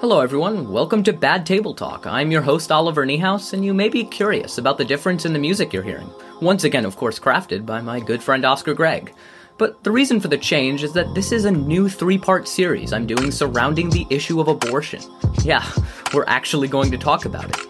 Hello, everyone. Welcome to Bad Table Talk. I'm your host, Oliver Niehaus, and you may be curious about the difference in the music you're hearing. Once again, of course, crafted by my good friend Oscar Gregg. But the reason for the change is that this is a new three part series I'm doing surrounding the issue of abortion. Yeah, we're actually going to talk about it.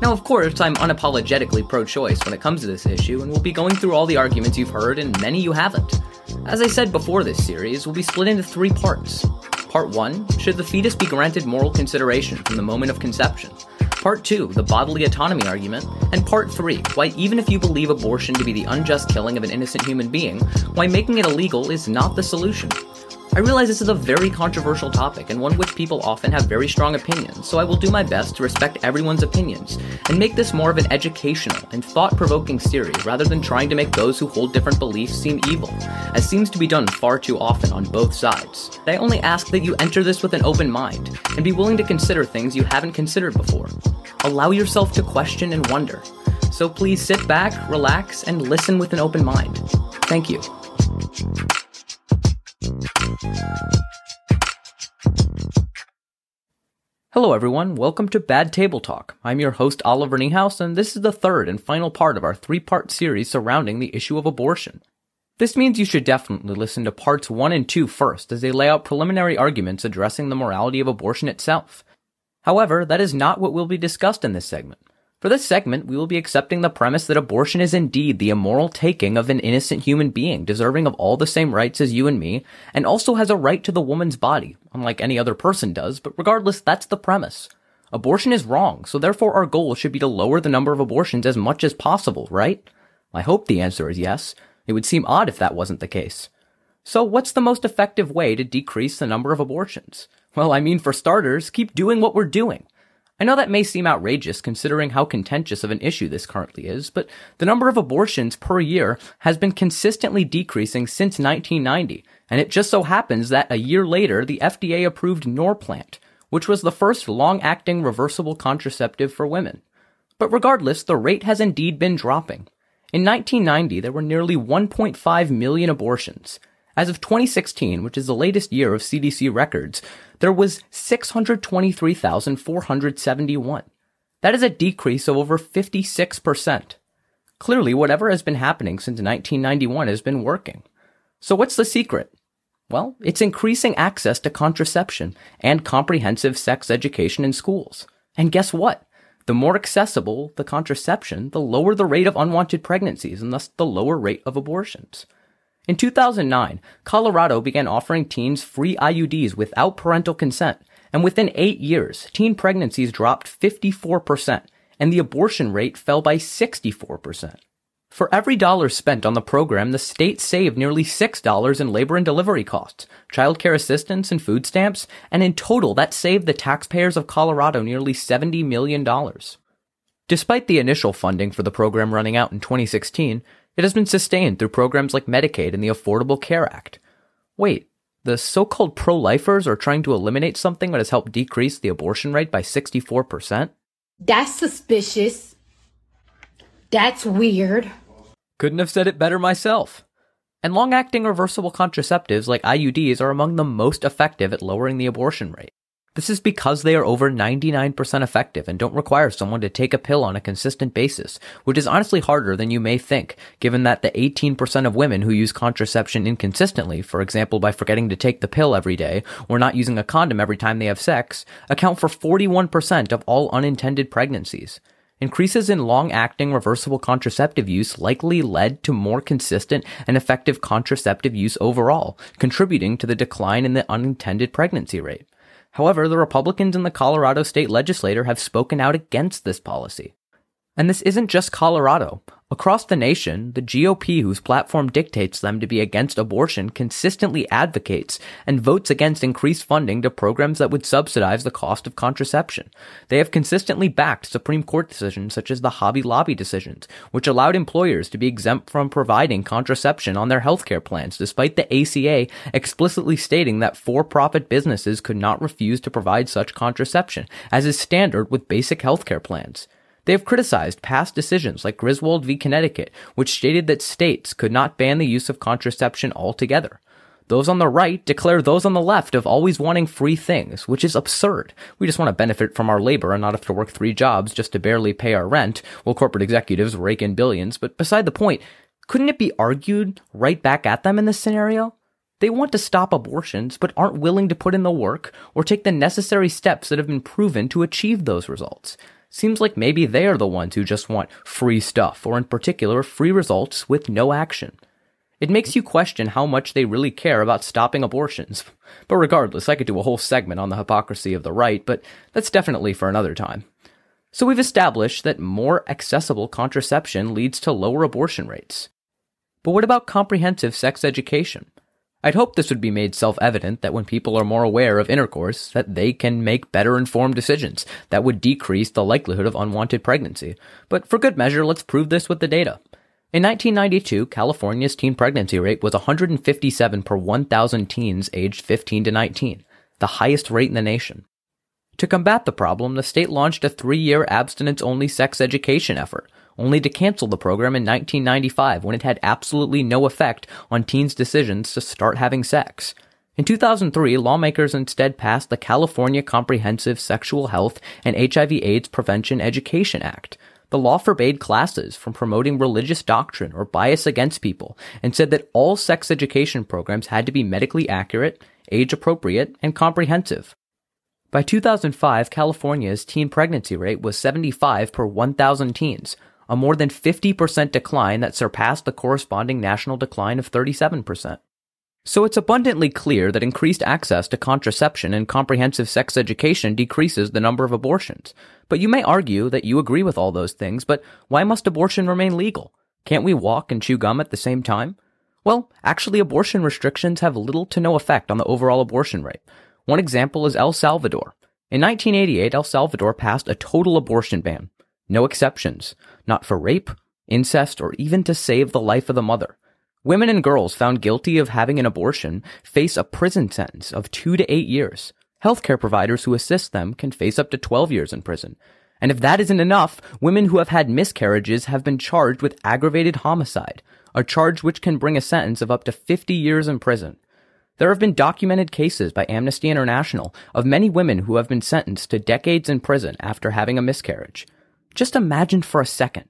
Now, of course, I'm unapologetically pro choice when it comes to this issue, and we'll be going through all the arguments you've heard and many you haven't. As I said before this series, will be split into three parts. Part 1 Should the fetus be granted moral consideration from the moment of conception? Part 2 The bodily autonomy argument. And Part 3 Why, even if you believe abortion to be the unjust killing of an innocent human being, why making it illegal is not the solution. I realize this is a very controversial topic and one which people often have very strong opinions, so I will do my best to respect everyone's opinions and make this more of an educational and thought provoking series rather than trying to make those who hold different beliefs seem evil, as seems to be done far too often on both sides. I only ask that you enter this with an open mind and be willing to consider things you haven't considered before. Allow yourself to question and wonder. So please sit back, relax, and listen with an open mind. Thank you. Hello, everyone. Welcome to Bad Table Talk. I'm your host, Oliver Niehaus, and this is the third and final part of our three part series surrounding the issue of abortion. This means you should definitely listen to parts one and two first, as they lay out preliminary arguments addressing the morality of abortion itself. However, that is not what will be discussed in this segment. For this segment, we will be accepting the premise that abortion is indeed the immoral taking of an innocent human being, deserving of all the same rights as you and me, and also has a right to the woman's body, unlike any other person does, but regardless, that's the premise. Abortion is wrong, so therefore our goal should be to lower the number of abortions as much as possible, right? I hope the answer is yes. It would seem odd if that wasn't the case. So what's the most effective way to decrease the number of abortions? Well, I mean, for starters, keep doing what we're doing. I know that may seem outrageous considering how contentious of an issue this currently is, but the number of abortions per year has been consistently decreasing since 1990, and it just so happens that a year later the FDA approved Norplant, which was the first long-acting reversible contraceptive for women. But regardless, the rate has indeed been dropping. In 1990, there were nearly 1.5 million abortions. As of 2016, which is the latest year of CDC records, there was 623,471. That is a decrease of over 56%. Clearly, whatever has been happening since 1991 has been working. So what's the secret? Well, it's increasing access to contraception and comprehensive sex education in schools. And guess what? The more accessible the contraception, the lower the rate of unwanted pregnancies and thus the lower rate of abortions. In 2009, Colorado began offering teens free IUDs without parental consent, and within eight years, teen pregnancies dropped 54%, and the abortion rate fell by 64%. For every dollar spent on the program, the state saved nearly $6 in labor and delivery costs, childcare assistance, and food stamps, and in total, that saved the taxpayers of Colorado nearly $70 million. Despite the initial funding for the program running out in 2016, it has been sustained through programs like Medicaid and the Affordable Care Act. Wait, the so-called pro-lifers are trying to eliminate something that has helped decrease the abortion rate by 64%? That's suspicious. That's weird. Couldn't have said it better myself. And long-acting reversible contraceptives like IUDs are among the most effective at lowering the abortion rate. This is because they are over 99% effective and don't require someone to take a pill on a consistent basis, which is honestly harder than you may think, given that the 18% of women who use contraception inconsistently, for example by forgetting to take the pill every day or not using a condom every time they have sex, account for 41% of all unintended pregnancies. Increases in long-acting reversible contraceptive use likely led to more consistent and effective contraceptive use overall, contributing to the decline in the unintended pregnancy rate. However, the Republicans in the Colorado state legislature have spoken out against this policy. And this isn't just Colorado. Across the nation, the GOP, whose platform dictates them to be against abortion, consistently advocates and votes against increased funding to programs that would subsidize the cost of contraception. They have consistently backed Supreme Court decisions such as the Hobby Lobby decisions, which allowed employers to be exempt from providing contraception on their healthcare plans, despite the ACA explicitly stating that for-profit businesses could not refuse to provide such contraception, as is standard with basic healthcare plans. They have criticized past decisions like Griswold v. Connecticut, which stated that states could not ban the use of contraception altogether. Those on the right declare those on the left of always wanting free things, which is absurd. We just want to benefit from our labor and not have to work three jobs just to barely pay our rent, while corporate executives rake in billions. But beside the point, couldn't it be argued right back at them in this scenario? They want to stop abortions, but aren't willing to put in the work or take the necessary steps that have been proven to achieve those results. Seems like maybe they are the ones who just want free stuff, or in particular, free results with no action. It makes you question how much they really care about stopping abortions. But regardless, I could do a whole segment on the hypocrisy of the right, but that's definitely for another time. So we've established that more accessible contraception leads to lower abortion rates. But what about comprehensive sex education? I'd hope this would be made self-evident that when people are more aware of intercourse, that they can make better informed decisions that would decrease the likelihood of unwanted pregnancy. But for good measure, let's prove this with the data. In 1992, California's teen pregnancy rate was 157 per 1,000 teens aged 15 to 19, the highest rate in the nation. To combat the problem, the state launched a three-year abstinence-only sex education effort, only to cancel the program in 1995 when it had absolutely no effect on teens' decisions to start having sex. In 2003, lawmakers instead passed the California Comprehensive Sexual Health and HIV AIDS Prevention Education Act. The law forbade classes from promoting religious doctrine or bias against people and said that all sex education programs had to be medically accurate, age appropriate, and comprehensive. By 2005, California's teen pregnancy rate was 75 per 1,000 teens, a more than 50% decline that surpassed the corresponding national decline of 37%. So it's abundantly clear that increased access to contraception and comprehensive sex education decreases the number of abortions. But you may argue that you agree with all those things, but why must abortion remain legal? Can't we walk and chew gum at the same time? Well, actually abortion restrictions have little to no effect on the overall abortion rate. One example is El Salvador. In 1988, El Salvador passed a total abortion ban. No exceptions. Not for rape, incest, or even to save the life of the mother. Women and girls found guilty of having an abortion face a prison sentence of two to eight years. Healthcare providers who assist them can face up to 12 years in prison. And if that isn't enough, women who have had miscarriages have been charged with aggravated homicide, a charge which can bring a sentence of up to 50 years in prison. There have been documented cases by Amnesty International of many women who have been sentenced to decades in prison after having a miscarriage. Just imagine for a second.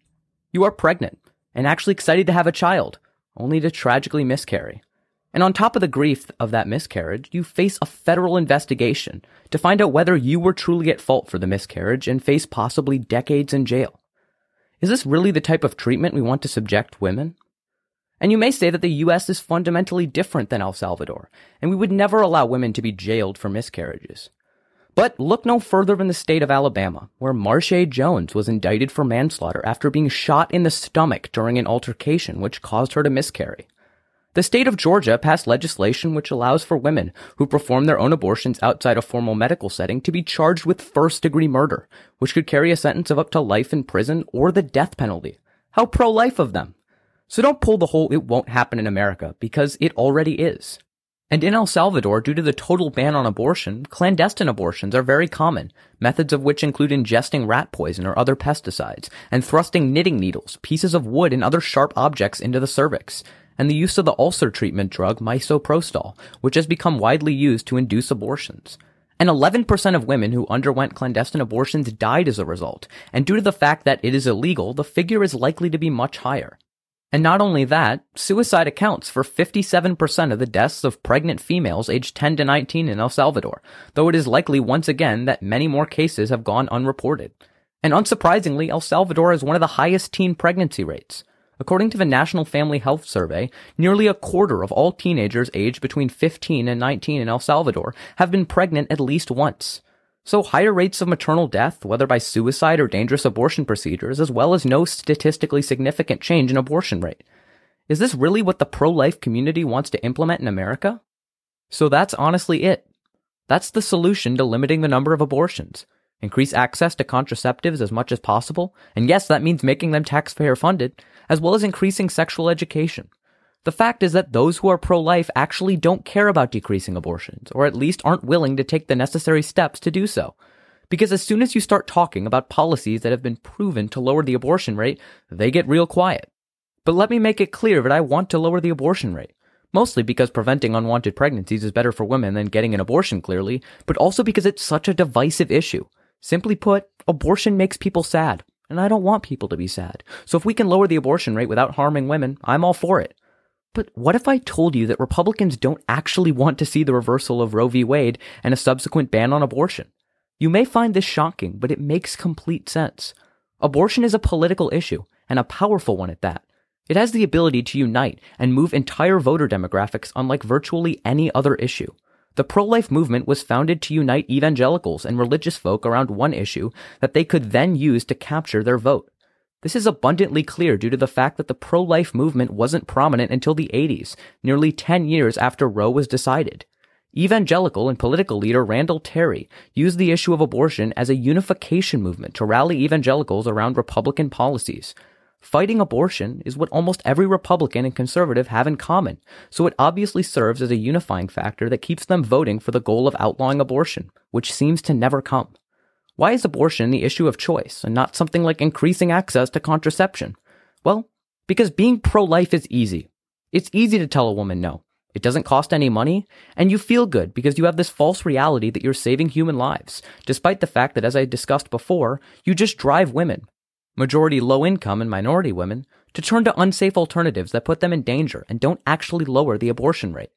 You are pregnant and actually excited to have a child, only to tragically miscarry. And on top of the grief of that miscarriage, you face a federal investigation to find out whether you were truly at fault for the miscarriage and face possibly decades in jail. Is this really the type of treatment we want to subject women? And you may say that the US is fundamentally different than El Salvador, and we would never allow women to be jailed for miscarriages. But look no further than the state of Alabama, where Marshae Jones was indicted for manslaughter after being shot in the stomach during an altercation which caused her to miscarry. The state of Georgia passed legislation which allows for women who perform their own abortions outside a formal medical setting to be charged with first degree murder, which could carry a sentence of up to life in prison or the death penalty. How pro-life of them. So don't pull the whole it won't happen in America because it already is. And in El Salvador, due to the total ban on abortion, clandestine abortions are very common, methods of which include ingesting rat poison or other pesticides, and thrusting knitting needles, pieces of wood, and other sharp objects into the cervix, and the use of the ulcer treatment drug misoprostol, which has become widely used to induce abortions. And 11% of women who underwent clandestine abortions died as a result, and due to the fact that it is illegal, the figure is likely to be much higher. And not only that, suicide accounts for 57% of the deaths of pregnant females aged 10 to 19 in El Salvador, though it is likely once again that many more cases have gone unreported. And unsurprisingly, El Salvador has one of the highest teen pregnancy rates. According to the National Family Health Survey, nearly a quarter of all teenagers aged between 15 and 19 in El Salvador have been pregnant at least once. So higher rates of maternal death, whether by suicide or dangerous abortion procedures, as well as no statistically significant change in abortion rate. Is this really what the pro-life community wants to implement in America? So that's honestly it. That's the solution to limiting the number of abortions. Increase access to contraceptives as much as possible, and yes, that means making them taxpayer funded, as well as increasing sexual education. The fact is that those who are pro-life actually don't care about decreasing abortions, or at least aren't willing to take the necessary steps to do so. Because as soon as you start talking about policies that have been proven to lower the abortion rate, they get real quiet. But let me make it clear that I want to lower the abortion rate. Mostly because preventing unwanted pregnancies is better for women than getting an abortion, clearly, but also because it's such a divisive issue. Simply put, abortion makes people sad, and I don't want people to be sad. So if we can lower the abortion rate without harming women, I'm all for it. But what if I told you that Republicans don't actually want to see the reversal of Roe v. Wade and a subsequent ban on abortion? You may find this shocking, but it makes complete sense. Abortion is a political issue, and a powerful one at that. It has the ability to unite and move entire voter demographics unlike virtually any other issue. The pro-life movement was founded to unite evangelicals and religious folk around one issue that they could then use to capture their vote. This is abundantly clear due to the fact that the pro-life movement wasn't prominent until the 80s, nearly 10 years after Roe was decided. Evangelical and political leader Randall Terry used the issue of abortion as a unification movement to rally evangelicals around Republican policies. Fighting abortion is what almost every Republican and conservative have in common, so it obviously serves as a unifying factor that keeps them voting for the goal of outlawing abortion, which seems to never come. Why is abortion the issue of choice and not something like increasing access to contraception? Well, because being pro-life is easy. It's easy to tell a woman no. It doesn't cost any money, and you feel good because you have this false reality that you're saving human lives, despite the fact that, as I discussed before, you just drive women, majority low income and minority women, to turn to unsafe alternatives that put them in danger and don't actually lower the abortion rate.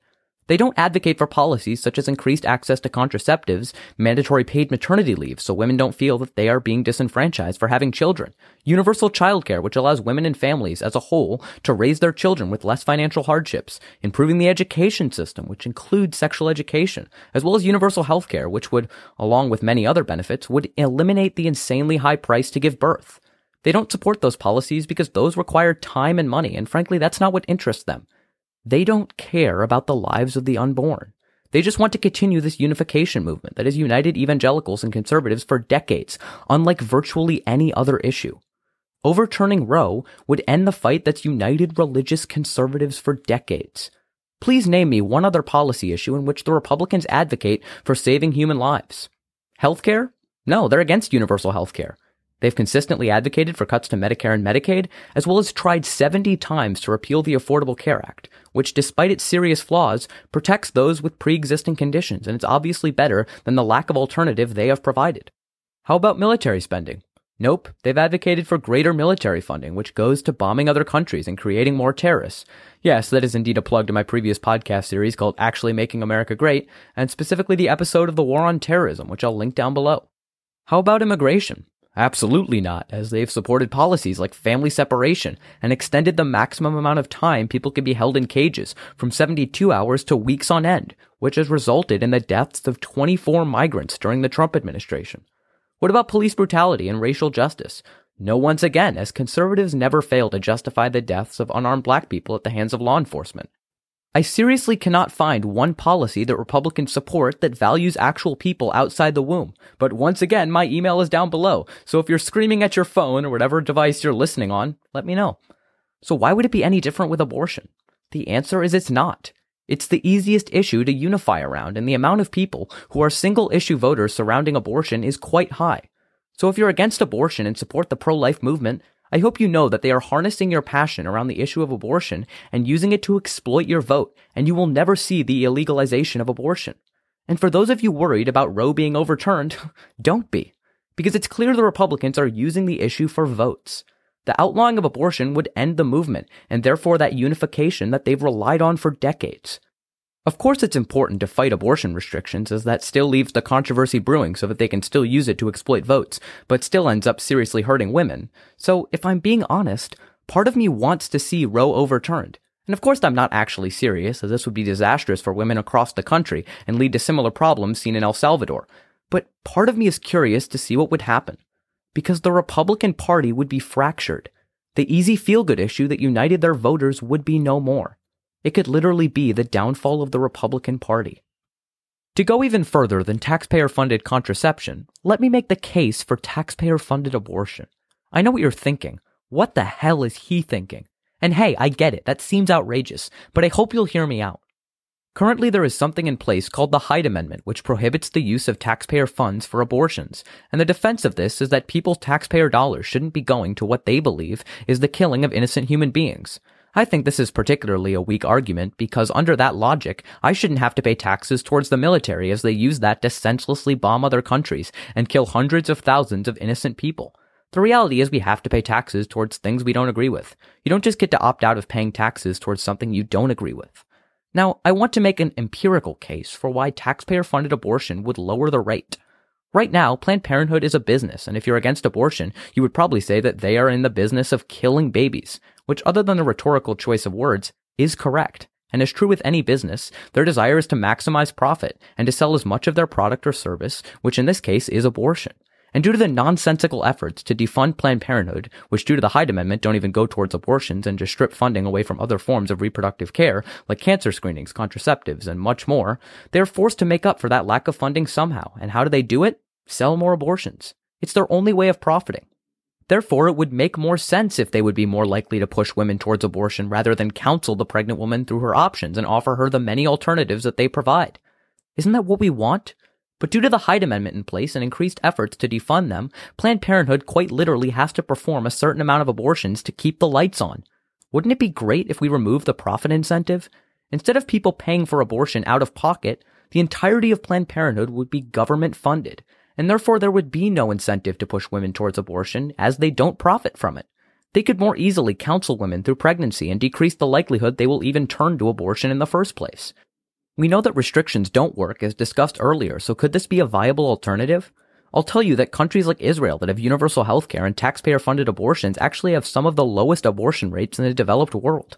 They don't advocate for policies such as increased access to contraceptives, mandatory paid maternity leave so women don't feel that they are being disenfranchised for having children, universal childcare which allows women and families as a whole to raise their children with less financial hardships, improving the education system which includes sexual education, as well as universal healthcare which would, along with many other benefits, would eliminate the insanely high price to give birth. They don't support those policies because those require time and money, and frankly, that's not what interests them. They don't care about the lives of the unborn. They just want to continue this unification movement that has united evangelicals and conservatives for decades, unlike virtually any other issue. Overturning Roe would end the fight that's united religious conservatives for decades. Please name me one other policy issue in which the Republicans advocate for saving human lives. Healthcare? No, they're against universal healthcare. They've consistently advocated for cuts to Medicare and Medicaid, as well as tried 70 times to repeal the Affordable Care Act, which, despite its serious flaws, protects those with pre-existing conditions, and it's obviously better than the lack of alternative they have provided. How about military spending? Nope, they've advocated for greater military funding, which goes to bombing other countries and creating more terrorists. Yes, that is indeed a plug to my previous podcast series called Actually Making America Great, and specifically the episode of the War on Terrorism, which I'll link down below. How about immigration? Absolutely not, as they've supported policies like family separation and extended the maximum amount of time people can be held in cages from 72 hours to weeks on end, which has resulted in the deaths of 24 migrants during the Trump administration. What about police brutality and racial justice? No, once again, as conservatives never fail to justify the deaths of unarmed black people at the hands of law enforcement. I seriously cannot find one policy that Republicans support that values actual people outside the womb. But once again, my email is down below. So if you're screaming at your phone or whatever device you're listening on, let me know. So why would it be any different with abortion? The answer is it's not. It's the easiest issue to unify around, and the amount of people who are single issue voters surrounding abortion is quite high. So if you're against abortion and support the pro-life movement, I hope you know that they are harnessing your passion around the issue of abortion and using it to exploit your vote, and you will never see the illegalization of abortion. And for those of you worried about Roe being overturned, don't be. Because it's clear the Republicans are using the issue for votes. The outlawing of abortion would end the movement, and therefore that unification that they've relied on for decades. Of course, it's important to fight abortion restrictions, as that still leaves the controversy brewing so that they can still use it to exploit votes, but still ends up seriously hurting women. So, if I'm being honest, part of me wants to see Roe overturned. And of course, I'm not actually serious, as this would be disastrous for women across the country and lead to similar problems seen in El Salvador. But part of me is curious to see what would happen. Because the Republican Party would be fractured. The easy feel good issue that united their voters would be no more. It could literally be the downfall of the Republican Party. To go even further than taxpayer funded contraception, let me make the case for taxpayer funded abortion. I know what you're thinking. What the hell is he thinking? And hey, I get it, that seems outrageous, but I hope you'll hear me out. Currently, there is something in place called the Hyde Amendment, which prohibits the use of taxpayer funds for abortions. And the defense of this is that people's taxpayer dollars shouldn't be going to what they believe is the killing of innocent human beings. I think this is particularly a weak argument because under that logic, I shouldn't have to pay taxes towards the military as they use that to senselessly bomb other countries and kill hundreds of thousands of innocent people. The reality is we have to pay taxes towards things we don't agree with. You don't just get to opt out of paying taxes towards something you don't agree with. Now, I want to make an empirical case for why taxpayer funded abortion would lower the rate. Right now, Planned Parenthood is a business, and if you're against abortion, you would probably say that they are in the business of killing babies, which, other than a rhetorical choice of words, is correct. And as true with any business, their desire is to maximize profit and to sell as much of their product or service, which in this case is abortion. And due to the nonsensical efforts to defund Planned Parenthood, which due to the Hyde Amendment don't even go towards abortions and just strip funding away from other forms of reproductive care, like cancer screenings, contraceptives, and much more, they are forced to make up for that lack of funding somehow. And how do they do it? sell more abortions. It's their only way of profiting. Therefore, it would make more sense if they would be more likely to push women towards abortion rather than counsel the pregnant woman through her options and offer her the many alternatives that they provide. Isn't that what we want? But due to the Hyde Amendment in place and increased efforts to defund them, Planned Parenthood quite literally has to perform a certain amount of abortions to keep the lights on. Wouldn't it be great if we removed the profit incentive? Instead of people paying for abortion out of pocket, the entirety of Planned Parenthood would be government funded, and therefore there would be no incentive to push women towards abortion as they don't profit from it. They could more easily counsel women through pregnancy and decrease the likelihood they will even turn to abortion in the first place. We know that restrictions don't work as discussed earlier, so could this be a viable alternative? I'll tell you that countries like Israel that have universal healthcare and taxpayer funded abortions actually have some of the lowest abortion rates in the developed world.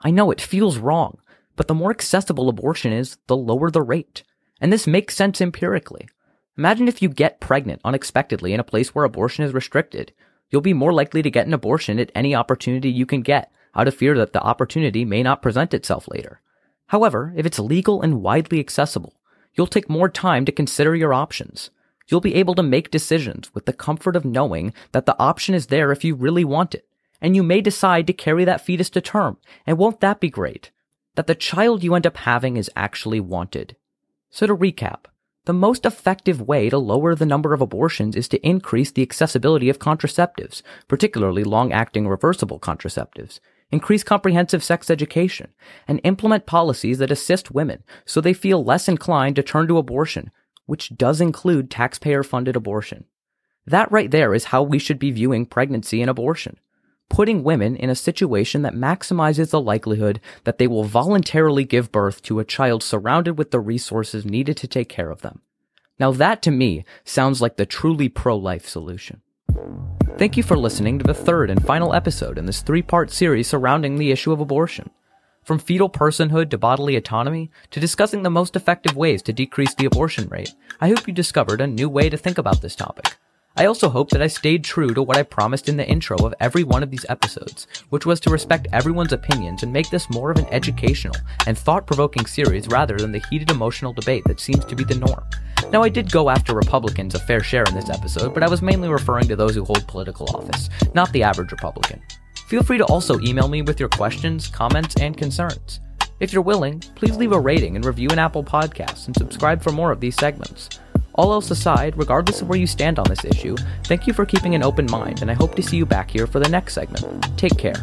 I know it feels wrong, but the more accessible abortion is, the lower the rate. And this makes sense empirically. Imagine if you get pregnant unexpectedly in a place where abortion is restricted. You'll be more likely to get an abortion at any opportunity you can get, out of fear that the opportunity may not present itself later. However, if it's legal and widely accessible, you'll take more time to consider your options. You'll be able to make decisions with the comfort of knowing that the option is there if you really want it. And you may decide to carry that fetus to term. And won't that be great? That the child you end up having is actually wanted. So to recap, the most effective way to lower the number of abortions is to increase the accessibility of contraceptives, particularly long-acting reversible contraceptives, increase comprehensive sex education, and implement policies that assist women so they feel less inclined to turn to abortion, which does include taxpayer-funded abortion. That right there is how we should be viewing pregnancy and abortion putting women in a situation that maximizes the likelihood that they will voluntarily give birth to a child surrounded with the resources needed to take care of them. Now that to me sounds like the truly pro-life solution. Thank you for listening to the third and final episode in this three-part series surrounding the issue of abortion. From fetal personhood to bodily autonomy to discussing the most effective ways to decrease the abortion rate, I hope you discovered a new way to think about this topic. I also hope that I stayed true to what I promised in the intro of every one of these episodes, which was to respect everyone's opinions and make this more of an educational and thought provoking series rather than the heated emotional debate that seems to be the norm. Now, I did go after Republicans a fair share in this episode, but I was mainly referring to those who hold political office, not the average Republican. Feel free to also email me with your questions, comments, and concerns. If you're willing, please leave a rating and review an Apple Podcast and subscribe for more of these segments. All else aside, regardless of where you stand on this issue, thank you for keeping an open mind, and I hope to see you back here for the next segment. Take care.